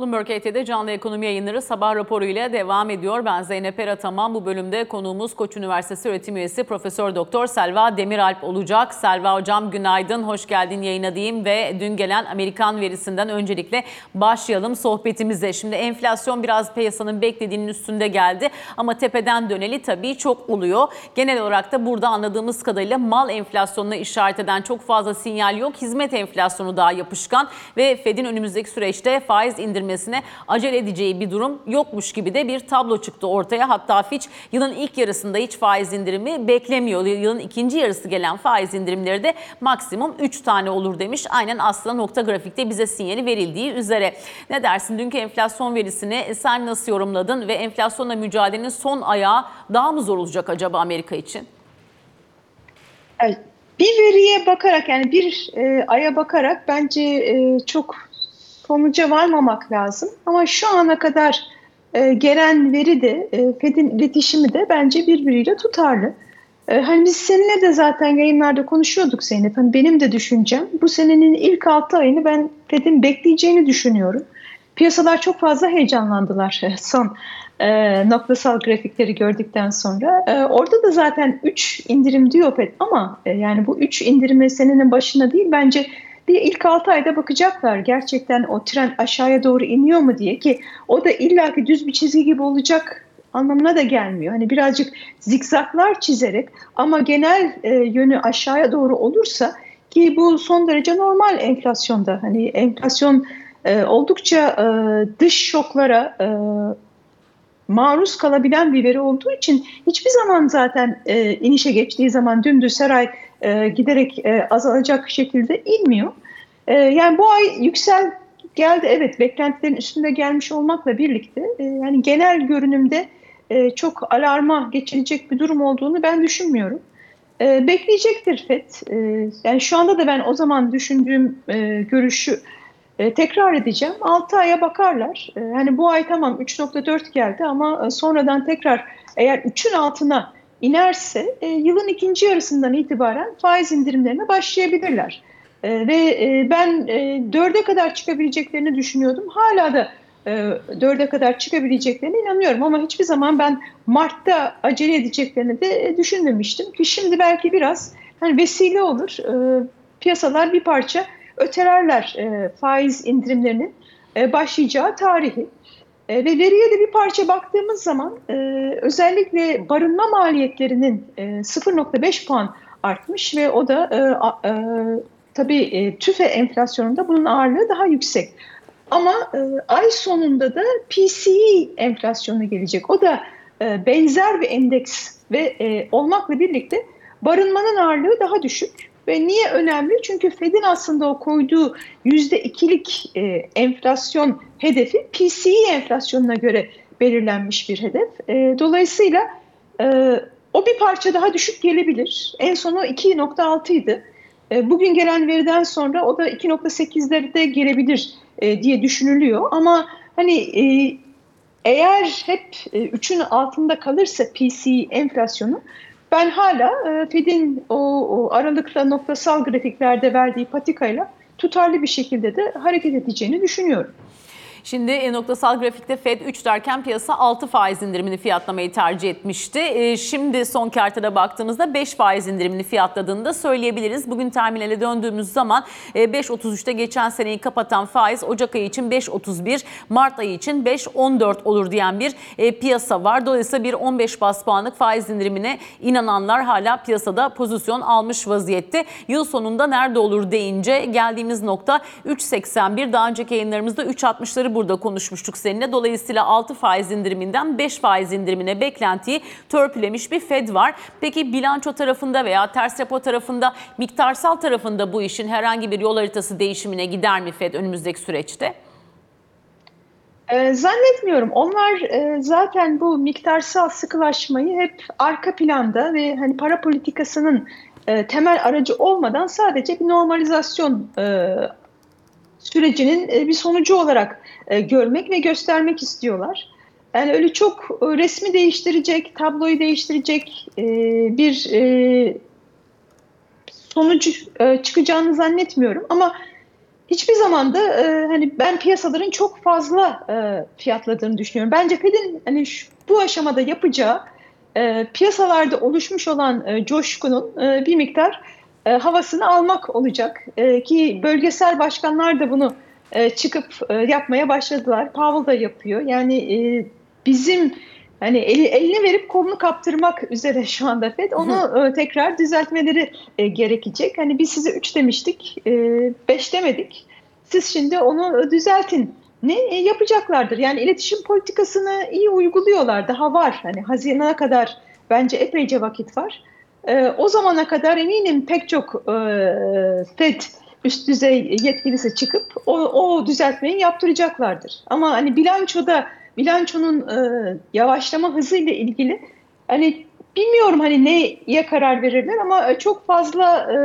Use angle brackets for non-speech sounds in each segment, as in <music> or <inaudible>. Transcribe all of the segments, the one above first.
Bloomberg HT'de canlı ekonomi yayınları sabah raporu ile devam ediyor. Ben Zeynep Erataman. Bu bölümde konuğumuz Koç Üniversitesi öğretim üyesi Profesör Doktor Selva Demiralp olacak. Selva hocam günaydın, hoş geldin yayına diyeyim ve dün gelen Amerikan verisinden öncelikle başlayalım sohbetimize. Şimdi enflasyon biraz piyasanın beklediğinin üstünde geldi ama tepeden döneli tabii çok oluyor. Genel olarak da burada anladığımız kadarıyla mal enflasyonuna işaret eden çok fazla sinyal yok. Hizmet enflasyonu daha yapışkan ve Fed'in önümüzdeki süreçte faiz indirme edilmesine acele edeceği bir durum yokmuş gibi de bir tablo çıktı ortaya. Hatta Fitch yılın ilk yarısında hiç faiz indirimi beklemiyor. Yılın ikinci yarısı gelen faiz indirimleri de maksimum 3 tane olur demiş. Aynen aslında nokta grafikte bize sinyali verildiği üzere. Ne dersin dünkü enflasyon verisini sen nasıl yorumladın ve enflasyonla mücadelenin son ayağı daha mı zor olacak acaba Amerika için? Bir veriye bakarak yani bir e, aya bakarak bence e, çok sonuca varmamak lazım. Ama şu ana kadar e, gelen veri de, e, Fed'in iletişimi de bence birbiriyle tutarlı. E, hani biz seninle de zaten yayınlarda konuşuyorduk Zeynep. Hani benim de düşüncem bu senenin ilk 6 ayını ben Fed'in bekleyeceğini düşünüyorum. Piyasalar çok fazla heyecanlandılar <laughs> son e, noktasal grafikleri gördükten sonra. E, orada da zaten 3 indirim diyor Fed ama e, yani bu 3 indirimi senenin başına değil bence bir ilk 6 ayda bakacaklar gerçekten o tren aşağıya doğru iniyor mu diye ki o da illaki düz bir çizgi gibi olacak anlamına da gelmiyor. Hani birazcık zikzaklar çizerek ama genel e, yönü aşağıya doğru olursa ki bu son derece normal enflasyonda. Hani enflasyon e, oldukça e, dış şoklara e, maruz kalabilen bir veri olduğu için hiçbir zaman zaten e, inişe geçtiği zaman dümdüz her ay e, giderek e, azalacak şekilde inmiyor. E, yani bu ay yüksel geldi evet beklentilerin üstünde gelmiş olmakla birlikte e, yani genel görünümde e, çok alarma geçilecek bir durum olduğunu ben düşünmüyorum. E, bekleyecektir FED. Yani şu anda da ben o zaman düşündüğüm görüşü tekrar edeceğim. 6 aya bakarlar. E, hani bu ay tamam 3.4 geldi ama sonradan tekrar eğer 3'ün altına inerse yılın ikinci yarısından itibaren faiz indirimlerine başlayabilirler. E, ve e, ben e, 4'e kadar çıkabileceklerini düşünüyordum. Hala da e, 4'e kadar çıkabileceklerine inanıyorum ama hiçbir zaman ben Mart'ta acele edeceklerini de düşünmemiştim. Ki şimdi belki biraz hani vesile olur. Piyasalar bir parça ötelerler faiz indirimlerinin başlayacağı tarihi. Ve veriye de bir parça baktığımız zaman özellikle barınma maliyetlerinin e, 0.5 puan artmış ve o da tabii e, tüfe enflasyonunda bunun ağırlığı daha yüksek. Ama e, ay sonunda da PCE enflasyonu gelecek. O da e, benzer bir endeks ve e, olmakla birlikte barınmanın ağırlığı daha düşük. Ve niye önemli? Çünkü Fed'in aslında o koyduğu yüzde ikilik e, enflasyon hedefi PCE enflasyonuna göre belirlenmiş bir hedef. E, dolayısıyla e, o bir parça daha düşük gelebilir. En sonu 2.6 idi. E, bugün gelen veriden sonra o da 2.8'lerde gelebilir e, diye düşünülüyor. Ama hani e, eğer hep e, 3'ün altında kalırsa PCE enflasyonu ben hala Fed'in o, o aralıkla noktasal grafiklerde verdiği patikayla tutarlı bir şekilde de hareket edeceğini düşünüyorum. Şimdi e, noktasal grafikte Fed 3 derken piyasa 6 faiz indirimini fiyatlamayı tercih etmişti. E, şimdi son kartada baktığımızda 5 faiz indirimini fiyatladığını da söyleyebiliriz. Bugün terminale döndüğümüz zaman 5.33'te e, geçen seneyi kapatan faiz Ocak ayı için 5.31, Mart ayı için 5.14 olur diyen bir piyasa var. Dolayısıyla bir 15 bas puanlık faiz indirimine inananlar hala piyasada pozisyon almış vaziyette. Yıl sonunda nerede olur deyince geldiğimiz nokta 3.81. Daha önceki yayınlarımızda 3.60'ları burada konuşmuştuk seninle. Dolayısıyla 6 faiz indiriminden 5 faiz indirimine beklentiyi törpülemiş bir Fed var. Peki bilanço tarafında veya ters repo tarafında miktarsal tarafında bu işin herhangi bir yol haritası değişimine gider mi Fed önümüzdeki süreçte? Ee, zannetmiyorum. Onlar e, zaten bu miktarsal sıkılaşmayı hep arka planda ve hani para politikasının e, temel aracı olmadan sadece bir normalizasyon e, sürecinin e, bir sonucu olarak e, görmek ve göstermek istiyorlar. Yani öyle çok e, resmi değiştirecek, tabloyu değiştirecek bir sonucu çıkacağını zannetmiyorum. Ama hiçbir zaman da hani ben piyasaların çok fazla fiyatladığını düşünüyorum. Bence Fed'in hani şu, bu aşamada yapacağı piyasalarda oluşmuş olan coşkunun bir miktar e, havasını almak olacak. E, ki bölgesel başkanlar da bunu e, çıkıp e, yapmaya başladılar. Powell da yapıyor. Yani e, bizim hani eli, elini verip kolunu kaptırmak üzere şu anda FED. Onu e, tekrar düzeltmeleri e, gerekecek. Hani biz size 3 demiştik, 5 e, demedik. Siz şimdi onu düzeltin. Ne e, yapacaklardır? Yani iletişim politikasını iyi uyguluyorlar. Daha var. Hani Haziran'a kadar bence epeyce vakit var. E, o zamana kadar eminim pek çok e, FED üst düzey yetkilisi çıkıp o, o düzeltmeyi yaptıracaklardır. Ama hani bilançoda bilançonun e, yavaşlama hızıyla ilgili hani bilmiyorum hani neye karar verirler ama çok fazla e,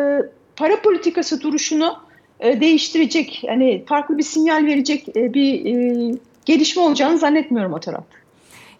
para politikası duruşunu e, değiştirecek hani farklı bir sinyal verecek e, bir e, gelişme olacağını zannetmiyorum o tarafta.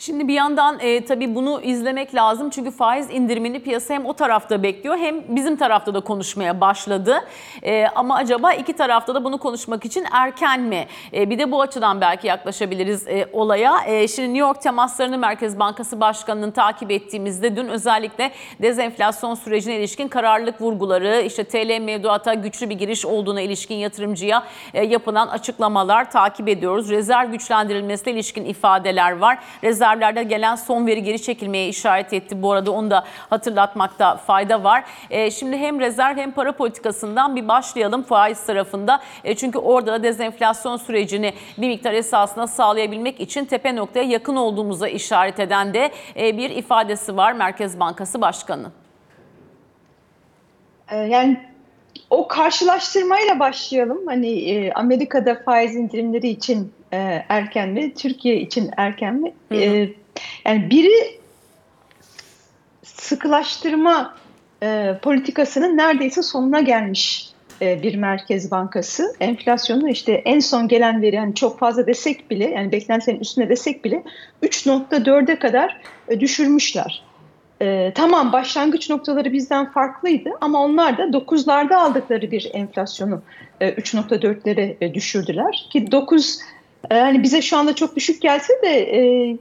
Şimdi bir yandan e, tabii bunu izlemek lazım çünkü faiz indirimini piyasa hem o tarafta bekliyor hem bizim tarafta da konuşmaya başladı. E, ama acaba iki tarafta da bunu konuşmak için erken mi? E, bir de bu açıdan belki yaklaşabiliriz e, olaya. E, şimdi New York temaslarını Merkez Bankası Başkanı'nın takip ettiğimizde dün özellikle dezenflasyon sürecine ilişkin kararlılık vurguları, işte TL mevduata güçlü bir giriş olduğuna ilişkin yatırımcıya e, yapılan açıklamalar takip ediyoruz. Rezerv güçlendirilmesine ilişkin ifadeler var. Rezerv rezervlerde gelen son veri geri çekilmeye işaret etti. Bu arada onu da hatırlatmakta fayda var. E, şimdi hem rezerv hem para politikasından bir başlayalım faiz tarafında. E, çünkü orada da dezenflasyon sürecini bir miktar esasına sağlayabilmek için tepe noktaya yakın olduğumuza işaret eden de e, bir ifadesi var Merkez Bankası Başkanı. Yani o karşılaştırmayla başlayalım. Hani e, Amerika'da faiz indirimleri için e, erken mi, Türkiye için erken mi? Hı hı. E, yani biri sıkılaştırma e, politikasının neredeyse sonuna gelmiş e, bir merkez bankası. Enflasyonu işte en son gelen veri yani çok fazla desek bile yani beklentilerin üstüne desek bile 3.4'e kadar e, düşürmüşler. E, tamam başlangıç noktaları bizden farklıydı ama onlar da 9'larda aldıkları bir enflasyonu e, 3.4'lere e, düşürdüler. Ki 9 e, hani bize şu anda çok düşük gelse de e,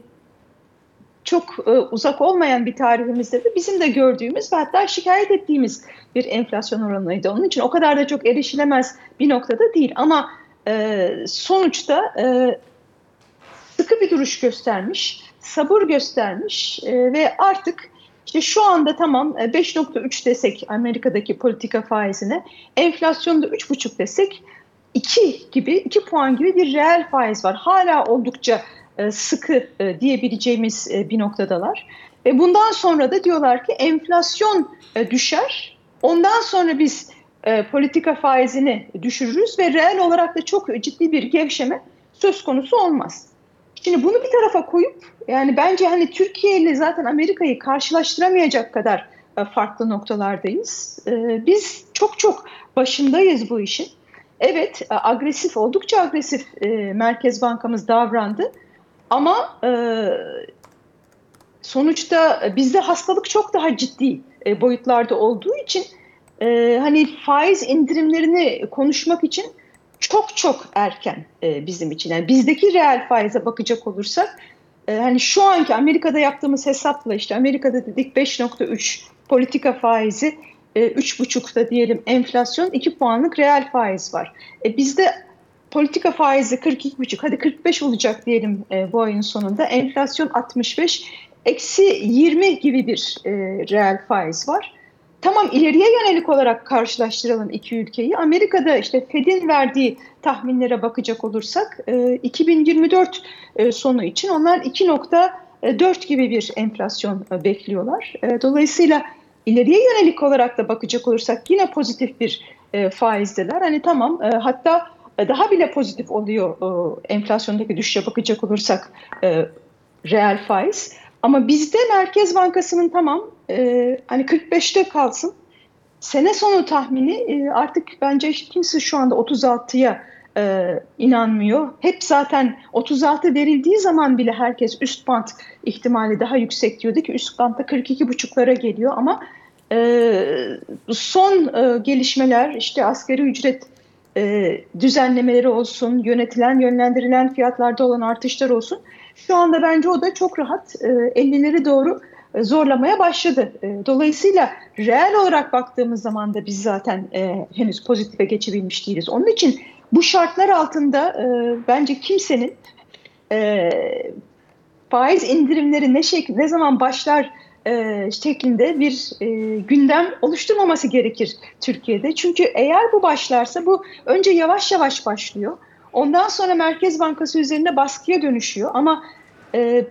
çok e, uzak olmayan bir tarihimizde de bizim de gördüğümüz ve hatta şikayet ettiğimiz bir enflasyon oranıydı. Onun için o kadar da çok erişilemez bir noktada değil ama e, sonuçta e, sıkı bir duruş göstermiş, sabır göstermiş e, ve artık işte şu anda tamam 5.3 e, desek Amerika'daki politika faizine, enflasyonda 3.5 desek 2 gibi 2 puan gibi bir reel faiz var. Hala oldukça e, sıkı e, diyebileceğimiz bir noktadalar. Ve bundan sonra da diyorlar ki enflasyon düşer. Ondan sonra biz politika faizini düşürürüz ve reel olarak da çok ciddi bir gevşeme söz konusu olmaz. Şimdi bunu bir tarafa koyup yani bence hani Türkiye ile zaten Amerika'yı karşılaştıramayacak kadar e, farklı noktalardayız. E, biz çok çok başındayız bu işin. Evet e, agresif oldukça agresif Merkez Bankamız davrandı ama sonuçta bizde hastalık çok daha ciddi boyutlarda olduğu için hani faiz indirimlerini konuşmak için çok çok erken bizim için. Yani bizdeki reel faize bakacak olursak e, hani şu anki Amerika'da yaptığımız hesapla işte Amerika'da dedik 5.3 politika faizi e, 3.5'da diyelim enflasyon 2 puanlık reel faiz var. E, bizde politika faizi 42.5 hadi 45 olacak diyelim e, bu ayın sonunda enflasyon 65 eksi 20 gibi bir e, reel faiz var. Tamam ileriye yönelik olarak karşılaştıralım iki ülkeyi. Amerika'da işte Fed'in verdiği tahminlere bakacak olursak 2024 e, e, sonu için onlar 2.4 gibi bir enflasyon bekliyorlar. Dolayısıyla ileriye yönelik olarak da bakacak olursak yine pozitif bir faizdeler. Hani tamam hatta daha bile pozitif oluyor enflasyondaki düşüşe bakacak olursak reel faiz. Ama bizde Merkez Bankası'nın tamam e, hani 45'te kalsın. Sene sonu tahmini e, artık bence kimse şu anda 36'ya e, inanmıyor. Hep zaten 36 verildiği zaman bile herkes üst bant ihtimali daha yüksek diyordu ki üst bantta 42,5'lara geliyor ama e, son e, gelişmeler işte asgari ücret e, düzenlemeleri olsun, yönetilen, yönlendirilen fiyatlarda olan artışlar olsun. Şu anda bence o da çok rahat e, 50'leri doğru e, zorlamaya başladı. E, dolayısıyla reel olarak baktığımız zaman da biz zaten e, henüz pozitife geçebilmiş değiliz. Onun için bu şartlar altında e, bence kimsenin e, faiz indirimleri ne şekilde ne zaman başlar e, şeklinde bir e, gündem oluşturmaması gerekir Türkiye'de. Çünkü eğer bu başlarsa bu önce yavaş yavaş başlıyor. Ondan sonra Merkez Bankası üzerine baskıya dönüşüyor ama e,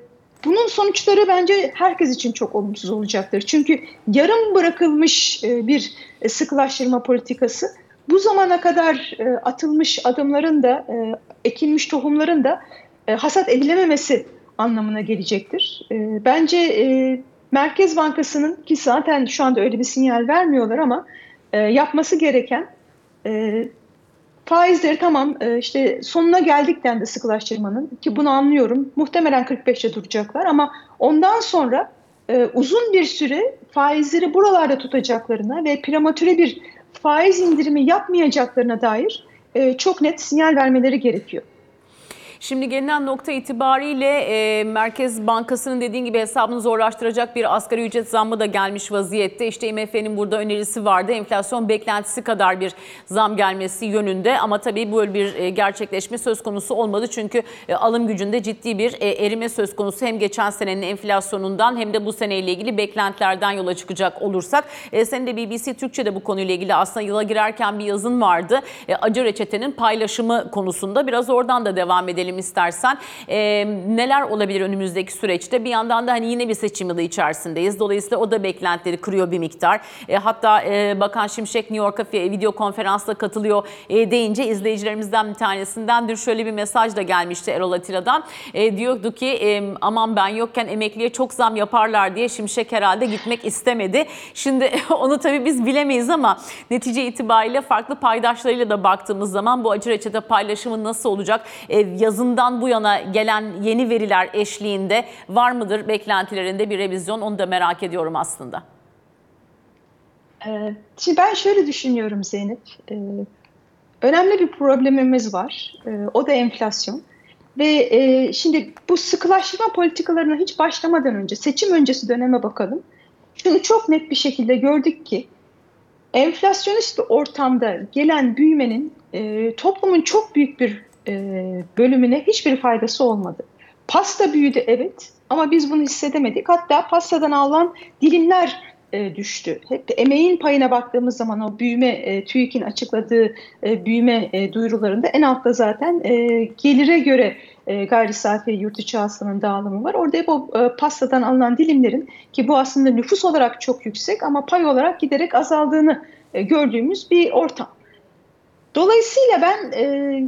bunun sonuçları bence herkes için çok olumsuz olacaktır. Çünkü yarım bırakılmış e, bir sıkılaştırma politikası bu zamana kadar e, atılmış adımların da e, ekilmiş tohumların da e, hasat edilememesi anlamına gelecektir. E, bence e, Merkez Bankası'nın ki zaten şu anda öyle bir sinyal vermiyorlar ama e, yapması gereken e, faizleri tamam e, işte sonuna geldik dendi sıkılaştırmanın ki bunu anlıyorum. Muhtemelen 45'te duracaklar ama ondan sonra e, uzun bir süre faizleri buralarda tutacaklarına ve prematüre bir faiz indirimi yapmayacaklarına dair e, çok net sinyal vermeleri gerekiyor. Şimdi gelinen nokta itibariyle e, Merkez Bankası'nın dediğin gibi hesabını zorlaştıracak bir asgari ücret zammı da gelmiş vaziyette. İşte IMF'nin burada önerisi vardı. Enflasyon beklentisi kadar bir zam gelmesi yönünde ama tabii böyle bir e, gerçekleşme söz konusu olmadı. Çünkü e, alım gücünde ciddi bir e, erime söz konusu. Hem geçen senenin enflasyonundan hem de bu seneyle ilgili beklentilerden yola çıkacak olursak. E, senin de BBC Türkçe'de bu konuyla ilgili aslında yıla girerken bir yazın vardı. E, acı reçetenin paylaşımı konusunda biraz oradan da devam edelim edelim istersen. E, neler olabilir önümüzdeki süreçte? Bir yandan da hani yine bir seçim yılı içerisindeyiz. Dolayısıyla o da beklentileri kırıyor bir miktar. E, hatta e, Bakan Şimşek New York'a video konferansla katılıyor e, deyince izleyicilerimizden bir tanesindendir. Şöyle bir mesaj da gelmişti Erol Atilla'dan. E, diyordu ki e, aman ben yokken emekliye çok zam yaparlar diye Şimşek herhalde gitmek istemedi. Şimdi <laughs> onu tabii biz bilemeyiz ama netice itibariyle farklı paydaşlarıyla da baktığımız zaman bu acı reçete paylaşımı nasıl olacak? E, yazın yazından bu yana gelen yeni veriler eşliğinde var mıdır beklentilerinde bir revizyon onu da merak ediyorum aslında. Ee, şimdi ben şöyle düşünüyorum Zeynep. Ee, önemli bir problemimiz var. Ee, o da enflasyon. Ve e, şimdi bu sıkılaştırma politikalarına hiç başlamadan önce seçim öncesi döneme bakalım. Şunu çok net bir şekilde gördük ki enflasyonist bir ortamda gelen büyümenin e, toplumun çok büyük bir e, bölümüne hiçbir faydası olmadı. Pasta büyüdü evet ama biz bunu hissedemedik. Hatta pastadan alınan dilimler e, düştü. Hep emeğin payına baktığımız zaman o büyüme, e, TÜİK'in açıkladığı e, büyüme e, duyurularında en altta zaten e, gelire göre e, gayri safi yurt içi hasılanın dağılımı var. Orada hep o e, pastadan alınan dilimlerin ki bu aslında nüfus olarak çok yüksek ama pay olarak giderek azaldığını e, gördüğümüz bir ortam. Dolayısıyla ben e,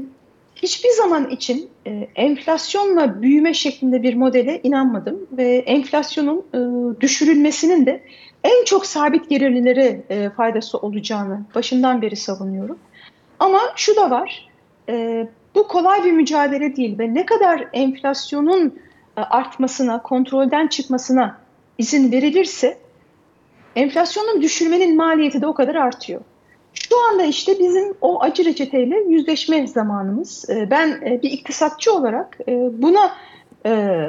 hiçbir zaman için e, enflasyonla büyüme şeklinde bir modele inanmadım ve enflasyonun e, düşürülmesinin de en çok sabit gelirlilere e, faydası olacağını başından beri savunuyorum. Ama şu da var, e, bu kolay bir mücadele değil ve ne kadar enflasyonun e, artmasına, kontrolden çıkmasına izin verilirse enflasyonun düşürmenin maliyeti de o kadar artıyor. Şu anda işte bizim o acı reçeteyle yüzleşme zamanımız. Ee, ben e, bir iktisatçı olarak e, buna e,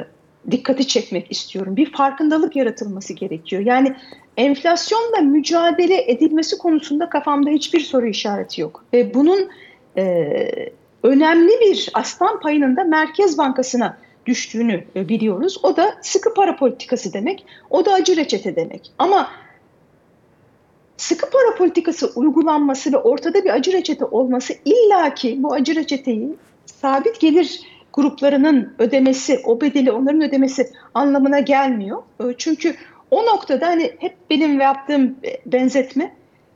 dikkati çekmek istiyorum. Bir farkındalık yaratılması gerekiyor. Yani enflasyonla mücadele edilmesi konusunda kafamda hiçbir soru işareti yok. Ve bunun önemli bir aslan payının da Merkez Bankası'na düştüğünü biliyoruz. O da sıkı para politikası demek. O da acı reçete demek. Ama sıkı para politikası uygulanması ve ortada bir acı reçete olması illaki bu acı reçeteyi sabit gelir gruplarının ödemesi, o bedeli onların ödemesi anlamına gelmiyor. Ee, çünkü o noktada hani hep benim yaptığım benzetme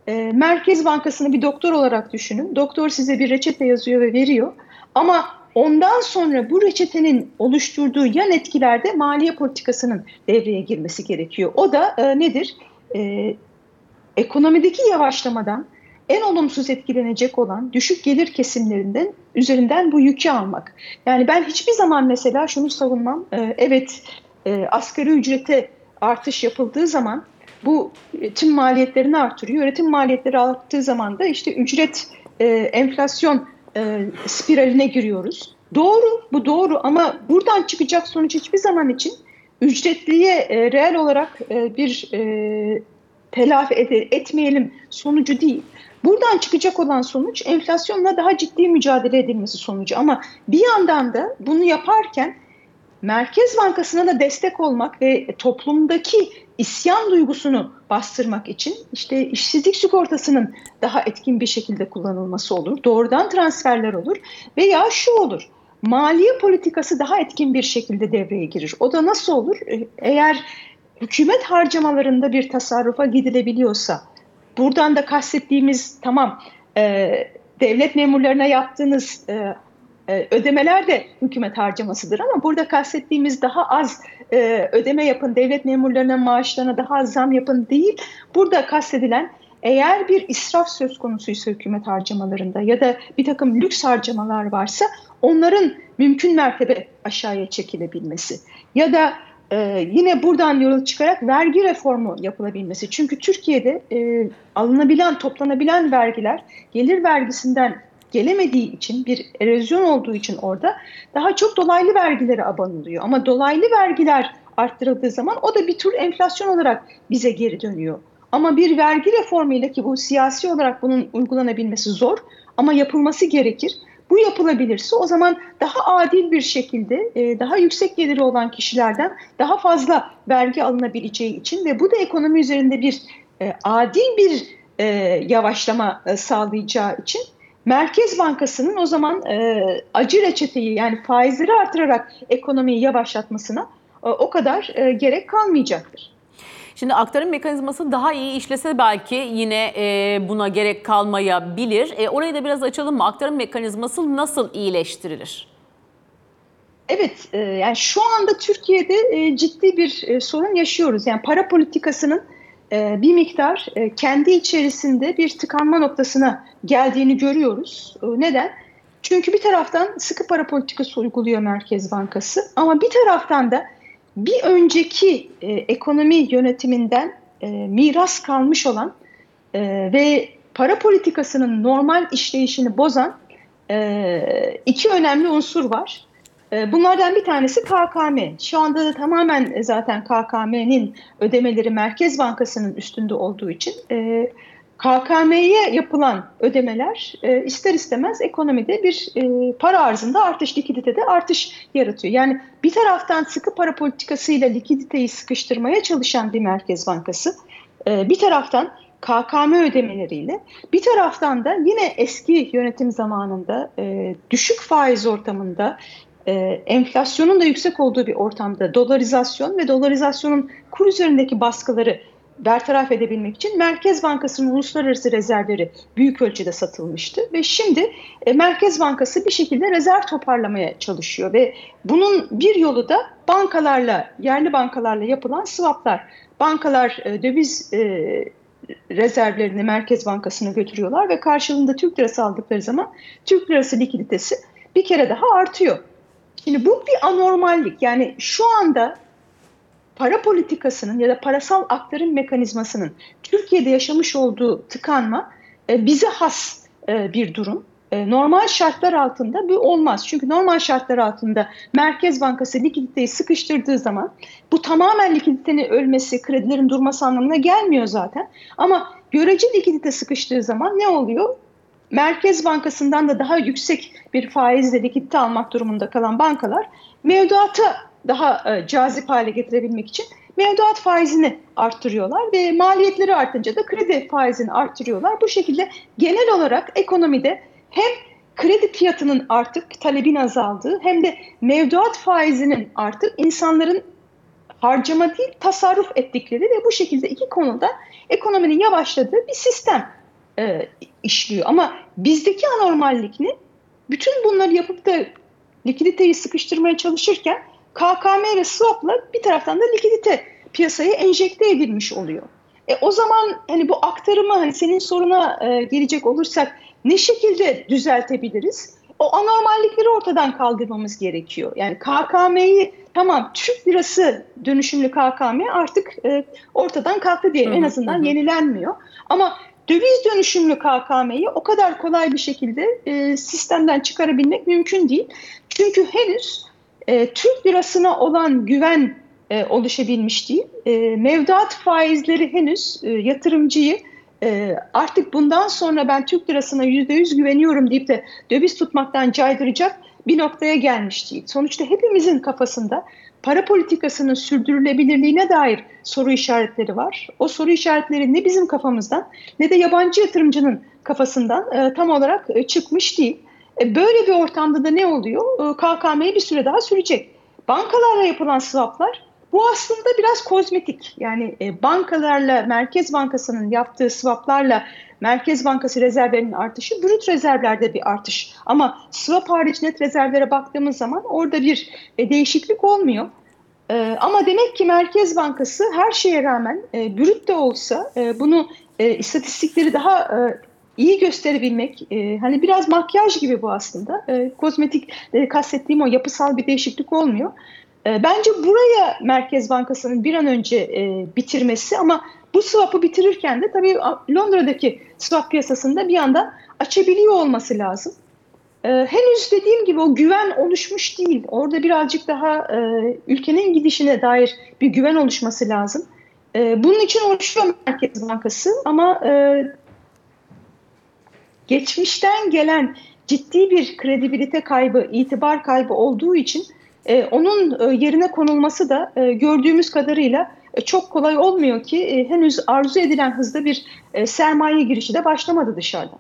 e, Merkez Bankası'nı bir doktor olarak düşünün. Doktor size bir reçete yazıyor ve veriyor. Ama ondan sonra bu reçetenin oluşturduğu yan etkilerde maliye politikasının devreye girmesi gerekiyor. O da e, nedir? Ekonomideki yavaşlamadan en olumsuz etkilenecek olan düşük gelir kesimlerinden üzerinden bu yükü almak. Yani ben hiçbir zaman mesela şunu savunmam. E, evet e, asgari ücrete artış yapıldığı zaman bu e, tüm maliyetlerini artırıyor. Üretim maliyetleri arttığı zaman da işte ücret e, enflasyon spiraline giriyoruz. Doğru, bu doğru ama buradan çıkacak sonuç hiçbir zaman için ücretliye e, reel olarak e, bir e, telafi ed- etmeyelim sonucu değil. Buradan çıkacak olan sonuç enflasyonla daha ciddi mücadele edilmesi sonucu. Ama bir yandan da bunu yaparken Merkez Bankası'na da destek olmak ve toplumdaki isyan duygusunu bastırmak için işte işsizlik sigortasının daha etkin bir şekilde kullanılması olur. Doğrudan transferler olur veya şu olur. Maliye politikası daha etkin bir şekilde devreye girir. O da nasıl olur? Eğer hükümet harcamalarında bir tasarrufa gidilebiliyorsa, buradan da kastettiğimiz tamam e, devlet memurlarına yaptığınız e, e, ödemeler de hükümet harcamasıdır ama burada kastettiğimiz daha az e, ödeme yapın, devlet memurlarına maaşlarına daha az zam yapın değil. Burada kastedilen eğer bir israf söz konusuysa hükümet harcamalarında ya da bir takım lüks harcamalar varsa onların mümkün mertebe aşağıya çekilebilmesi ya da ee, yine buradan yola çıkarak vergi reformu yapılabilmesi. Çünkü Türkiye'de e, alınabilen, toplanabilen vergiler gelir vergisinden gelemediği için bir erozyon olduğu için orada daha çok dolaylı vergilere abanılıyor. Ama dolaylı vergiler arttırıldığı zaman o da bir tür enflasyon olarak bize geri dönüyor. Ama bir vergi reformuyla ki bu siyasi olarak bunun uygulanabilmesi zor ama yapılması gerekir. Bu yapılabilirse o zaman daha adil bir şekilde e, daha yüksek geliri olan kişilerden daha fazla vergi alınabileceği için ve bu da ekonomi üzerinde bir e, adil bir e, yavaşlama sağlayacağı için Merkez Bankası'nın o zaman acı reçeteyi yani faizleri artırarak ekonomiyi yavaşlatmasına o kadar gerek kalmayacaktır. Şimdi aktarım mekanizması daha iyi işlese belki yine e, buna gerek kalmayabilir. E, orayı da biraz açalım mı? Aktarım mekanizması nasıl iyileştirilir? Evet, e, yani şu anda Türkiye'de e, ciddi bir e, sorun yaşıyoruz. Yani para politikasının e, bir miktar e, kendi içerisinde bir tıkanma noktasına geldiğini görüyoruz. E, neden? Çünkü bir taraftan sıkı para politikası uyguluyor Merkez Bankası ama bir taraftan da bir önceki e, ekonomi yönetiminden e, miras kalmış olan e, ve para politikasının normal işleyişini bozan e, iki önemli unsur var. E, bunlardan bir tanesi KKM. Şu anda da tamamen zaten KKM'nin ödemeleri Merkez Bankası'nın üstünde olduğu için e, KKM'ye yapılan ödemeler e, ister istemez ekonomide bir e, para arzında artış, likiditede artış yaratıyor. Yani bir taraftan sıkı para politikasıyla likiditeyi sıkıştırmaya çalışan bir merkez bankası, e, bir taraftan KKM ödemeleriyle, bir taraftan da yine eski yönetim zamanında e, düşük faiz ortamında e, enflasyonun da yüksek olduğu bir ortamda dolarizasyon ve dolarizasyonun kur üzerindeki baskıları bertaraf edebilmek için Merkez Bankası'nın uluslararası rezervleri büyük ölçüde satılmıştı ve şimdi e, Merkez Bankası bir şekilde rezerv toparlamaya çalışıyor ve bunun bir yolu da bankalarla, yerli bankalarla yapılan swaplar. Bankalar e, döviz e, rezervlerini Merkez Bankası'na götürüyorlar ve karşılığında Türk lirası aldıkları zaman Türk lirası likiditesi bir kere daha artıyor. Şimdi bu bir anormallik. Yani şu anda para politikasının ya da parasal aktarım mekanizmasının Türkiye'de yaşamış olduğu tıkanma e, bize has e, bir durum. E, normal şartlar altında bu olmaz. Çünkü normal şartlar altında Merkez Bankası likiditeyi sıkıştırdığı zaman bu tamamen likiditenin ölmesi, kredilerin durması anlamına gelmiyor zaten. Ama görece likidite sıkıştığı zaman ne oluyor? Merkez Bankası'ndan da daha yüksek bir faizle likidite almak durumunda kalan bankalar mevduata daha e, cazip hale getirebilmek için mevduat faizini arttırıyorlar ve maliyetleri artınca da kredi faizini arttırıyorlar. Bu şekilde genel olarak ekonomide hem kredi fiyatının artık talebin azaldığı hem de mevduat faizinin artık insanların harcama değil tasarruf ettikleri ve bu şekilde iki konuda ekonominin yavaşladığı bir sistem e, işliyor. Ama bizdeki anormallik ne? Bütün bunları yapıp da likiditeyi sıkıştırmaya çalışırken KKM ve swap'la bir taraftan da likidite piyasaya enjekte edilmiş oluyor. E, o zaman hani bu aktarımı hani senin soruna e, gelecek olursak ne şekilde düzeltebiliriz? O anormallikleri ortadan kaldırmamız gerekiyor. Yani KKM'yi tamam Türk lirası dönüşümlü KKM artık e, ortadan kalktı diyelim. En azından yenilenmiyor. Ama döviz dönüşümlü KKM'yi o kadar kolay bir şekilde e, sistemden çıkarabilmek mümkün değil. Çünkü henüz e, Türk lirasına olan güven e, oluşabilmiş değil. E, mevduat faizleri henüz e, yatırımcıyı e, artık bundan sonra ben Türk lirasına %100 güveniyorum deyip de döviz tutmaktan caydıracak bir noktaya gelmiş değil. Sonuçta hepimizin kafasında para politikasının sürdürülebilirliğine dair soru işaretleri var. O soru işaretleri ne bizim kafamızdan ne de yabancı yatırımcının kafasından e, tam olarak e, çıkmış değil. E, böyle bir ortamda da ne oluyor? E, KKM'yi bir süre daha sürecek. Bankalarla yapılan swaplar bu aslında biraz kozmetik. Yani e, bankalarla, Merkez Bankası'nın yaptığı swaplarla Merkez Bankası rezervlerinin artışı, brüt rezervlerde bir artış. Ama swap hariç net rezervlere baktığımız zaman orada bir e, değişiklik olmuyor. Ama demek ki Merkez Bankası her şeye rağmen brüt de olsa bunu istatistikleri daha iyi gösterebilmek, e, hani biraz makyaj gibi bu aslında. E, kozmetik e, kastettiğim o yapısal bir değişiklik olmuyor. E, bence buraya Merkez Bankası'nın bir an önce e, bitirmesi ama bu swap'ı bitirirken de tabii Londra'daki swap piyasasında bir anda açabiliyor olması lazım. Ee, henüz dediğim gibi o güven oluşmuş değil. Orada birazcık daha e, ülkenin gidişine dair bir güven oluşması lazım. E, bunun için oluşuyor Merkez Bankası ama e, geçmişten gelen ciddi bir kredibilite kaybı, itibar kaybı olduğu için e, onun e, yerine konulması da e, gördüğümüz kadarıyla e, çok kolay olmuyor ki e, henüz arzu edilen hızda bir e, sermaye girişi de başlamadı dışarıdan.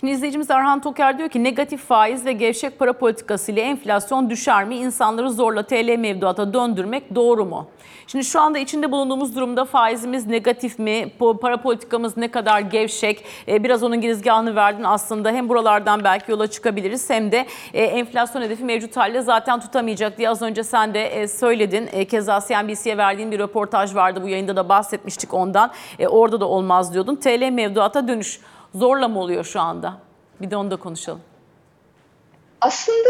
Şimdi izleyicimiz Erhan Toker diyor ki negatif faiz ve gevşek para politikası ile enflasyon düşer mi? İnsanları zorla TL mevduata döndürmek doğru mu? Şimdi şu anda içinde bulunduğumuz durumda faizimiz negatif mi? Para politikamız ne kadar gevşek? Biraz onun girizgahını verdin aslında. Hem buralardan belki yola çıkabiliriz hem de enflasyon hedefi mevcut halde zaten tutamayacak diye az önce sen de söyledin. Keza CNBC'ye verdiğin bir röportaj vardı. Bu yayında da bahsetmiştik ondan. Orada da olmaz diyordun. TL mevduata dönüş zorla mı oluyor şu anda? Bir de onu da konuşalım. Aslında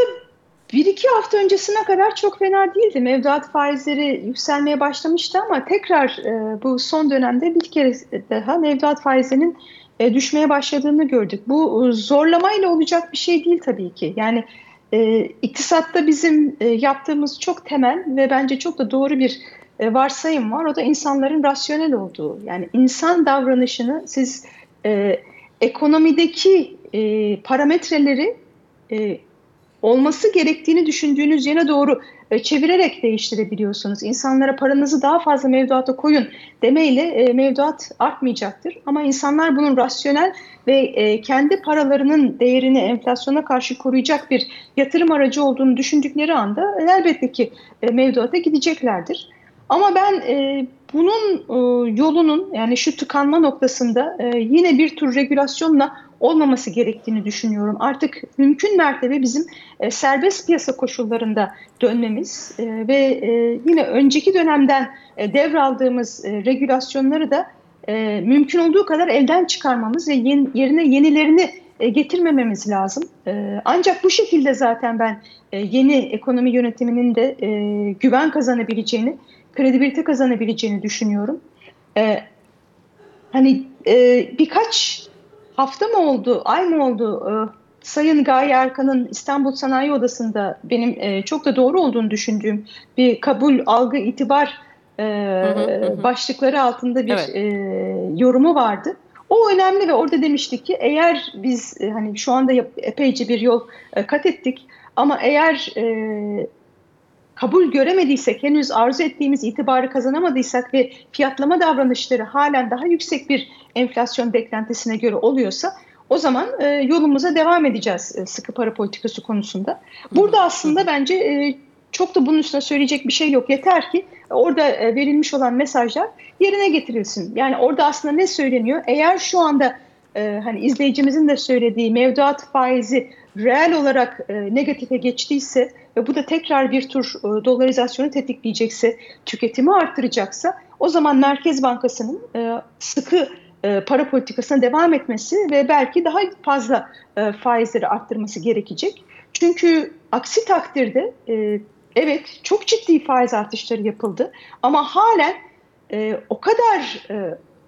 bir iki hafta öncesine kadar çok fena değildi. Mevduat faizleri yükselmeye başlamıştı ama tekrar e, bu son dönemde bir kere daha mevduat faizlerinin e, düşmeye başladığını gördük. Bu e, zorlamayla olacak bir şey değil tabii ki. Yani e, iktisatta bizim e, yaptığımız çok temel ve bence çok da doğru bir e, varsayım var. O da insanların rasyonel olduğu. Yani insan davranışını siz e, ekonomideki e, parametreleri e, olması gerektiğini düşündüğünüz yere doğru e, çevirerek değiştirebiliyorsunuz. İnsanlara paranızı daha fazla mevduata koyun demeyle e, mevduat artmayacaktır. Ama insanlar bunun rasyonel ve e, kendi paralarının değerini enflasyona karşı koruyacak bir yatırım aracı olduğunu düşündükleri anda elbette ki e, mevduata gideceklerdir. Ama ben e, bunun e, yolunun yani şu tıkanma noktasında e, yine bir tür regülasyonla olmaması gerektiğini düşünüyorum. Artık mümkün mertebe bizim e, serbest piyasa koşullarında dönmemiz e, ve e, yine önceki dönemden e, devraldığımız e, regülasyonları da e, mümkün olduğu kadar elden çıkarmamız ve yeni, yerine yenilerini e, getirmememiz lazım. E, ancak bu şekilde zaten ben e, yeni ekonomi yönetiminin de e, güven kazanabileceğini kredibilite kazanabileceğini düşünüyorum. Ee, hani e, birkaç hafta mı oldu, ay mı oldu? E, Sayın Gaye Erkan'ın İstanbul Sanayi Odası'nda benim e, çok da doğru olduğunu düşündüğüm bir kabul, algı, itibar e, başlıkları altında bir evet. e, yorumu vardı. O önemli ve orada demiştik ki eğer biz e, hani şu anda epeyce bir yol e, kat ettik ama eğer e, kabul göremediysek, henüz arzu ettiğimiz itibarı kazanamadıysak ve fiyatlama davranışları halen daha yüksek bir enflasyon beklentisine göre oluyorsa o zaman e, yolumuza devam edeceğiz e, sıkı para politikası konusunda. Burada aslında bence e, çok da bunun üstüne söyleyecek bir şey yok. Yeter ki orada e, verilmiş olan mesajlar yerine getirilsin. Yani orada aslında ne söyleniyor? Eğer şu anda e, hani izleyicimizin de söylediği mevduat faizi reel olarak e, negatife geçtiyse ve bu da tekrar bir tür e, dolarizasyonu tetikleyecekse, tüketimi arttıracaksa o zaman Merkez Bankası'nın e, sıkı e, para politikasına devam etmesi ve belki daha fazla faizleri arttırması gerekecek. Çünkü aksi takdirde evet çok ciddi faiz artışları yapıldı ama halen o kadar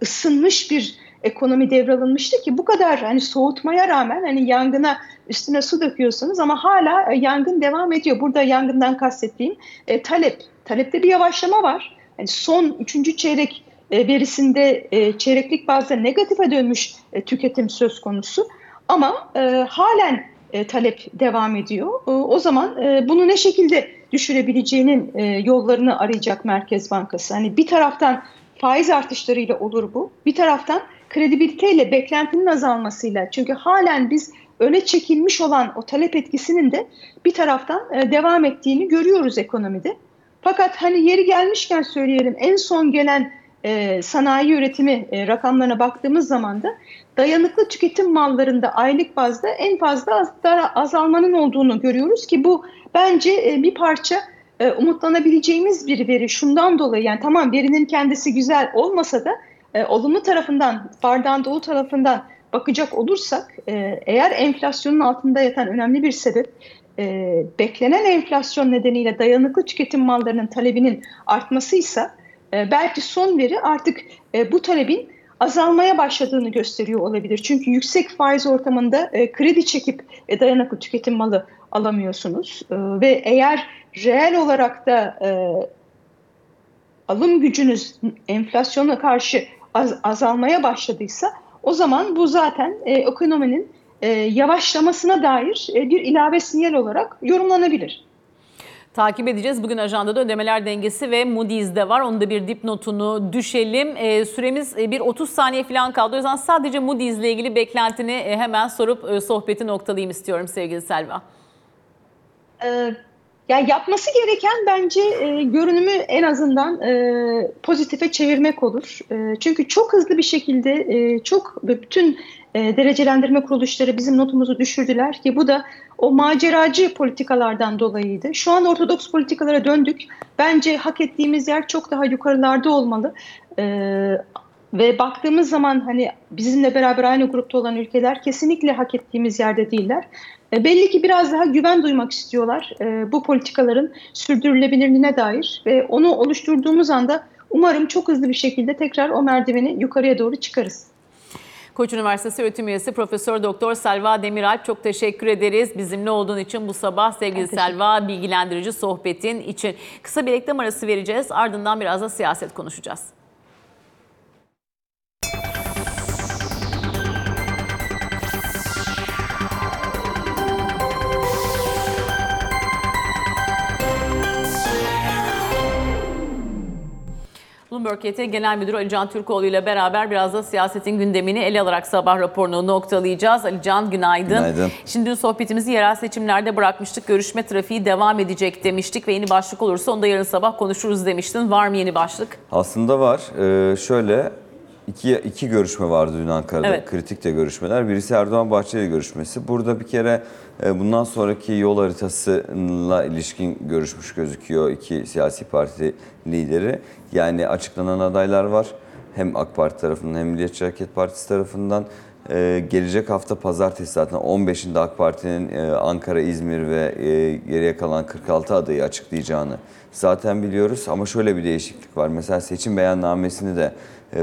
ısınmış bir ekonomi devralınmıştı ki bu kadar hani soğutmaya rağmen hani yangına üstüne su döküyorsunuz ama hala e, yangın devam ediyor. Burada yangından kastettiğim e, talep. Talepte bir yavaşlama var. Yani son üçüncü çeyrek e, verisinde e, çeyreklik bazda negatife dönmüş tüketim söz konusu. Ama halen talep devam ediyor. O zaman bunu ne şekilde düşürebileceğinin yollarını arayacak Merkez Bankası. Hani bir taraftan faiz artışlarıyla olur bu. Bir taraftan kredibiliteyle, beklentinin azalmasıyla. Çünkü halen biz öne çekilmiş olan o talep etkisinin de bir taraftan e, devam ettiğini görüyoruz ekonomide. Fakat hani yeri gelmişken söyleyelim en son gelen e, sanayi üretimi e, rakamlarına baktığımız zaman da dayanıklı tüketim mallarında aylık bazda en fazla az, azalmanın olduğunu görüyoruz ki bu bence bir parça umutlanabileceğimiz bir veri. Şundan dolayı yani tamam verinin kendisi güzel olmasa da e, olumlu tarafından bardağın dolu tarafından bakacak olursak e, eğer enflasyonun altında yatan önemli bir sebep e, beklenen enflasyon nedeniyle dayanıklı tüketim mallarının talebinin artmasıysa e, belki son veri artık e, bu talebin azalmaya başladığını gösteriyor olabilir. Çünkü yüksek faiz ortamında e, kredi çekip e, dayanıklı tüketim malı alamıyorsunuz e, ve eğer reel olarak da e, alım gücünüz enflasyona karşı az, azalmaya başladıysa o zaman bu zaten e, ekonominin e, yavaşlamasına dair e, bir ilave sinyal olarak yorumlanabilir. Takip edeceğiz. Bugün ajandada ödemeler dengesi ve Moody's'de var. Onu da bir dipnotunu düşelim. E, süremiz e, bir 30 saniye falan kaldı. O yüzden sadece Moody's'le ilgili beklentini e, hemen sorup e, sohbeti noktalayayım istiyorum sevgili Selva. Ee, yani yapması gereken bence e, görünümü en azından e, pozitife çevirmek olur. E, çünkü çok hızlı bir şekilde e, çok bütün e, derecelendirme kuruluşları bizim notumuzu düşürdüler ki bu da o maceracı politikalardan dolayıydı. Şu an ortodoks politikalara döndük. Bence hak ettiğimiz yer çok daha yukarılarda olmalı. E, ve baktığımız zaman hani bizimle beraber aynı grupta olan ülkeler kesinlikle hak ettiğimiz yerde değiller. E, belli ki biraz daha güven duymak istiyorlar e, bu politikaların sürdürülebilirliğine dair ve onu oluşturduğumuz anda umarım çok hızlı bir şekilde tekrar o merdiveni yukarıya doğru çıkarız. Koç Üniversitesi öğretim üyesi Profesör Doktor Selva Demiralp çok teşekkür ederiz. Bizimle olduğun için bu sabah sevgili Selva bilgilendirici sohbetin için. Kısa bir reklam arası vereceğiz. Ardından biraz da siyaset konuşacağız. Bloomberg YT Genel Müdürü Ali Can Türkoğlu ile beraber biraz da siyasetin gündemini ele alarak sabah raporunu noktalayacağız. Ali Can günaydın. Günaydın. Şimdi dün sohbetimizi yerel seçimlerde bırakmıştık. Görüşme trafiği devam edecek demiştik ve yeni başlık olursa onu da yarın sabah konuşuruz demiştin. Var mı yeni başlık? Aslında var. Ee, şöyle iki, iki görüşme vardı dün Ankara'da. Evet. Kritik de görüşmeler. Birisi Erdoğan Bahçeli görüşmesi. Burada bir kere bundan sonraki yol haritasıyla ilişkin görüşmüş gözüküyor iki siyasi parti lideri. Yani açıklanan adaylar var. Hem AK Parti tarafından hem Milliyetçi Hareket Partisi tarafından. Ee, gelecek hafta pazartesi zaten 15'inde AK Parti'nin e, Ankara, İzmir ve e, geriye kalan 46 adayı açıklayacağını zaten biliyoruz. Ama şöyle bir değişiklik var. Mesela seçim beyannamesini de e,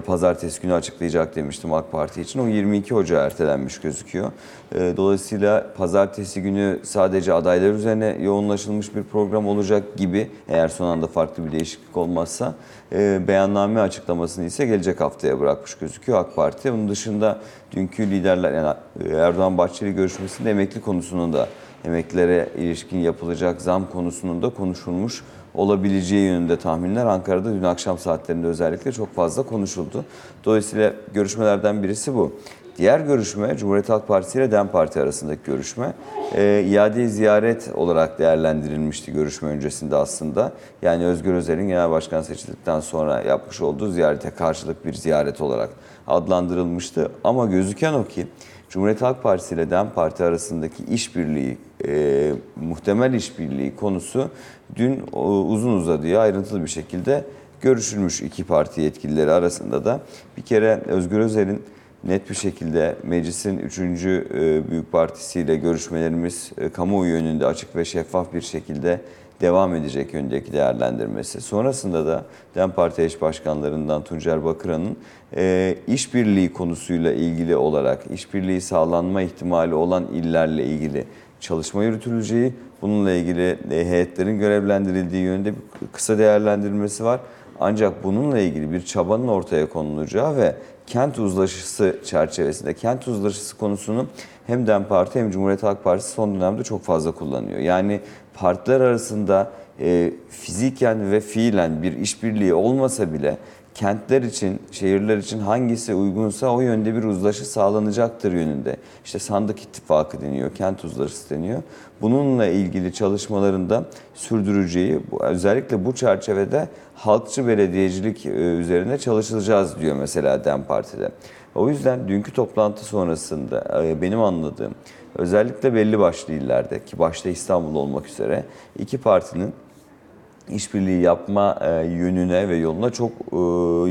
pazartesi günü açıklayacak demiştim AK Parti için. O 22 Ocağı ertelenmiş gözüküyor. E, dolayısıyla pazartesi günü sadece adaylar üzerine yoğunlaşılmış bir program olacak gibi eğer son anda farklı bir değişiklik olmazsa e, beyanname açıklamasını ise gelecek haftaya bırakmış gözüküyor AK Parti. Bunun dışında dünkü liderler yani Erdoğan Bahçeli görüşmesinde emekli konusunun da emeklilere ilişkin yapılacak zam konusunun da konuşulmuş olabileceği yönünde tahminler Ankara'da dün akşam saatlerinde özellikle çok fazla konuşuldu. Dolayısıyla görüşmelerden birisi bu. Diğer görüşme Cumhuriyet Halk Partisi ile DEM Parti arasındaki görüşme. E, iade ziyaret olarak değerlendirilmişti görüşme öncesinde aslında. Yani Özgür Özel'in genel başkan seçildikten sonra yapmış olduğu ziyarete karşılık bir ziyaret olarak adlandırılmıştı. Ama gözüken o ki Cumhuriyet Halk Partisi ile DEM Parti arasındaki işbirliği, e, muhtemel işbirliği konusu dün uzun uzadıya ayrıntılı bir şekilde görüşülmüş iki parti yetkilileri arasında da. Bir kere Özgür Özel'in net bir şekilde meclisin 3. büyük partisiyle görüşmelerimiz e, kamuoyu yönünde açık ve şeffaf bir şekilde devam edecek yönündeki değerlendirmesi. Sonrasında da DEM Parti eş başkanlarından Tuncer Bakıran'ın e, işbirliği konusuyla ilgili olarak işbirliği sağlanma ihtimali olan illerle ilgili çalışma yürütüleceği, bununla ilgili e, heyetlerin görevlendirildiği yönünde bir kısa değerlendirmesi var. Ancak bununla ilgili bir çabanın ortaya konulacağı ve kent uzlaşısı çerçevesinde kent uzlaşısı konusunu hem DEM Parti hem Cumhuriyet Halk Partisi son dönemde çok fazla kullanıyor. Yani partiler arasında e, fiziken ve fiilen bir işbirliği olmasa bile kentler için, şehirler için hangisi uygunsa o yönde bir uzlaşı sağlanacaktır yönünde. İşte sandık ittifakı deniyor, kent uzlaşısı deniyor. Bununla ilgili çalışmalarında sürdüreceği, özellikle bu çerçevede halkçı belediyecilik e, üzerine çalışacağız diyor mesela DEM Parti'de. O yüzden dünkü toplantı sonrasında e, benim anladığım özellikle belli başlı illerde ki başta İstanbul olmak üzere iki partinin işbirliği yapma e, yönüne ve yoluna çok e,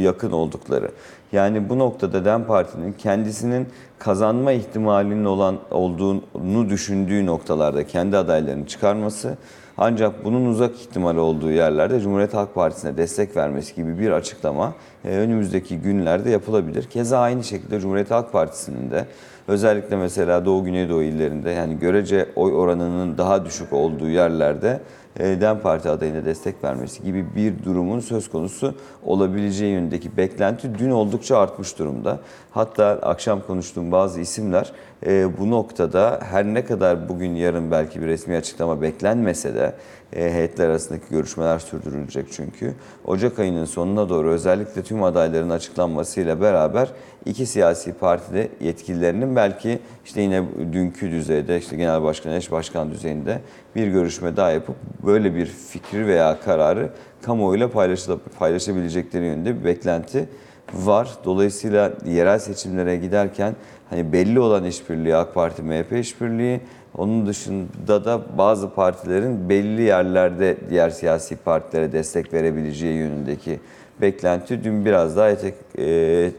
yakın oldukları. Yani bu noktada DEM Parti'nin kendisinin kazanma ihtimalinin olan olduğunu düşündüğü noktalarda kendi adaylarını çıkarması ancak bunun uzak ihtimal olduğu yerlerde Cumhuriyet Halk Partisi'ne destek vermesi gibi bir açıklama e, önümüzdeki günlerde yapılabilir. Keza aynı şekilde Cumhuriyet Halk Partisi'nin de özellikle mesela Doğu Güneydoğu illerinde yani görece oy oranının daha düşük olduğu yerlerde DEM Parti adayına destek vermesi gibi bir durumun söz konusu olabileceği yönündeki beklenti dün oldukça artmış durumda. Hatta akşam konuştuğum bazı isimler e, bu noktada her ne kadar bugün yarın belki bir resmi açıklama beklenmese de e, heyetler arasındaki görüşmeler sürdürülecek çünkü. Ocak ayının sonuna doğru özellikle tüm adayların açıklanmasıyla beraber iki siyasi partide yetkililerinin belki işte yine dünkü düzeyde işte genel başkan, eş başkan düzeyinde bir görüşme daha yapıp böyle bir fikri veya kararı kamuoyuyla paylaşabilecekleri yönünde bir beklenti var. Dolayısıyla yerel seçimlere giderken hani belli olan işbirliği AK Parti MHP işbirliği onun dışında da bazı partilerin belli yerlerde diğer siyasi partilere destek verebileceği yönündeki beklenti dün biraz daha etek, e,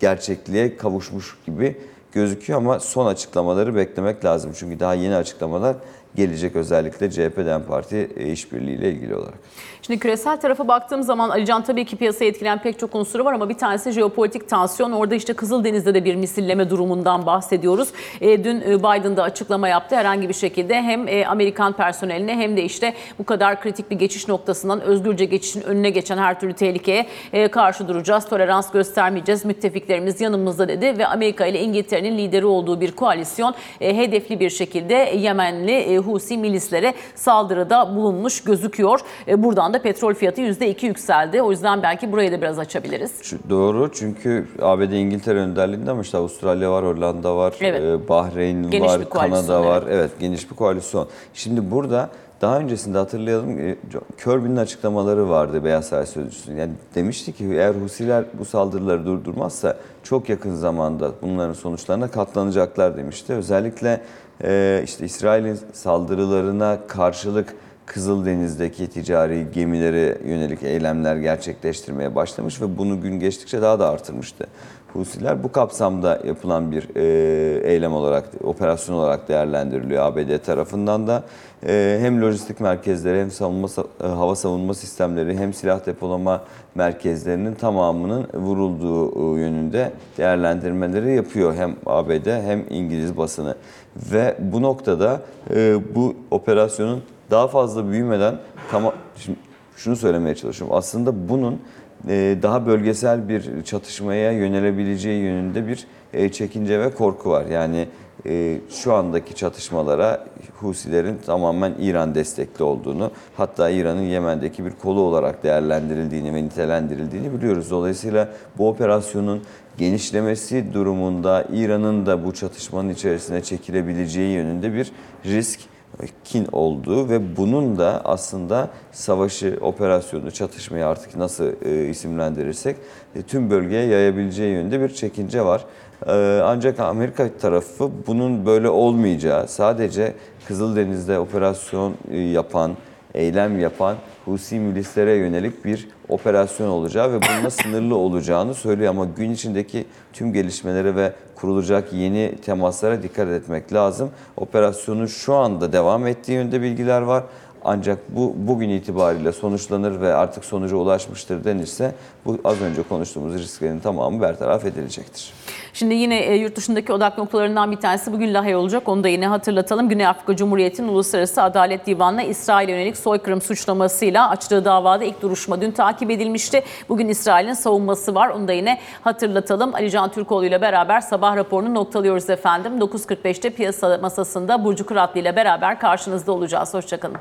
gerçekliğe kavuşmuş gibi gözüküyor ama son açıklamaları beklemek lazım. Çünkü daha yeni açıklamalar gelecek özellikle CHP DEM Parti e, işbirliğiyle ilgili olarak. Şimdi küresel tarafa baktığım zaman Alican tabii ki piyasayı etkileyen pek çok unsuru var ama bir tanesi jeopolitik tansiyon. Orada işte Kızıldeniz'de de bir misilleme durumundan bahsediyoruz. E, dün e, Biden da açıklama yaptı. Herhangi bir şekilde hem e, Amerikan personeline hem de işte bu kadar kritik bir geçiş noktasından özgürce geçişin önüne geçen her türlü tehlikeye e, karşı duracağız. Tolerans göstermeyeceğiz. Müttefiklerimiz yanımızda dedi ve Amerika ile İngiltere'nin lideri olduğu bir koalisyon e, hedefli bir şekilde Yemenli e, Husi milislere saldırıda bulunmuş gözüküyor. E, buradan da petrol fiyatı %2 yükseldi. O yüzden belki burayı da biraz açabiliriz. Doğru çünkü ABD İngiltere önderliğinde ama işte Avustralya var, Hollanda var, Evet. e, Bahreyn Geniş var, Kanada var. evet. Evet. geniş bir koalisyon. Şimdi burada daha öncesinde hatırlayalım e, Kirby'nin açıklamaları vardı Beyaz Saray Sözcüsü. Yani demişti ki eğer Husiler bu saldırıları durdurmazsa çok yakın zamanda bunların sonuçlarına katlanacaklar demişti. Özellikle e, işte İsrail'in saldırılarına karşılık Kızıldeniz'deki ticari gemilere yönelik eylemler gerçekleştirmeye başlamış ve bunu gün geçtikçe daha da artırmıştı. Husiler bu kapsamda yapılan bir e, eylem olarak, operasyon olarak değerlendiriliyor ABD tarafından da. E, hem lojistik merkezleri hem savunma sa- e, hava savunma sistemleri hem silah depolama merkezlerinin tamamının vurulduğu yönünde değerlendirmeleri yapıyor hem ABD hem İngiliz basını. Ve bu noktada e, bu operasyonun daha fazla büyümeden tamam şimdi şunu söylemeye çalışıyorum. Aslında bunun e, daha bölgesel bir çatışmaya yönelebileceği yönünde bir e, çekince ve korku var. Yani e, şu andaki çatışmalara Husilerin tamamen İran destekli olduğunu, hatta İran'ın Yemen'deki bir kolu olarak değerlendirildiğini ve nitelendirildiğini biliyoruz. Dolayısıyla bu operasyonun genişlemesi durumunda İran'ın da bu çatışmanın içerisine çekilebileceği yönünde bir risk kin olduğu ve bunun da aslında savaşı, operasyonu, çatışmayı artık nasıl e, isimlendirirsek e, tüm bölgeye yayabileceği yönünde bir çekince var. E, ancak Amerika tarafı bunun böyle olmayacağı, sadece Kızıldeniz'de operasyon e, yapan, eylem yapan Husi milislere yönelik bir operasyon olacağı ve bununla <coughs> sınırlı olacağını söylüyor ama gün içindeki tüm gelişmelere ve kurulacak yeni temaslara dikkat etmek lazım. Operasyonun şu anda devam ettiği yönde bilgiler var. Ancak bu bugün itibariyle sonuçlanır ve artık sonuca ulaşmıştır denirse bu az önce konuştuğumuz risklerin tamamı bertaraf edilecektir. Şimdi yine e, yurt dışındaki odak noktalarından bir tanesi bugün Lahey olacak. Onu da yine hatırlatalım. Güney Afrika Cumhuriyeti'nin Uluslararası Adalet Divanı'na İsrail'e yönelik soykırım suçlamasıyla açtığı davada ilk duruşma dün takip edilmişti. Bugün İsrail'in savunması var. Onu da yine hatırlatalım. Ali Can Türkoğlu ile beraber sabah raporunu noktalıyoruz efendim. 9.45'te piyasa masasında Burcu Kıratlı ile beraber karşınızda olacağız. Hoşçakalın.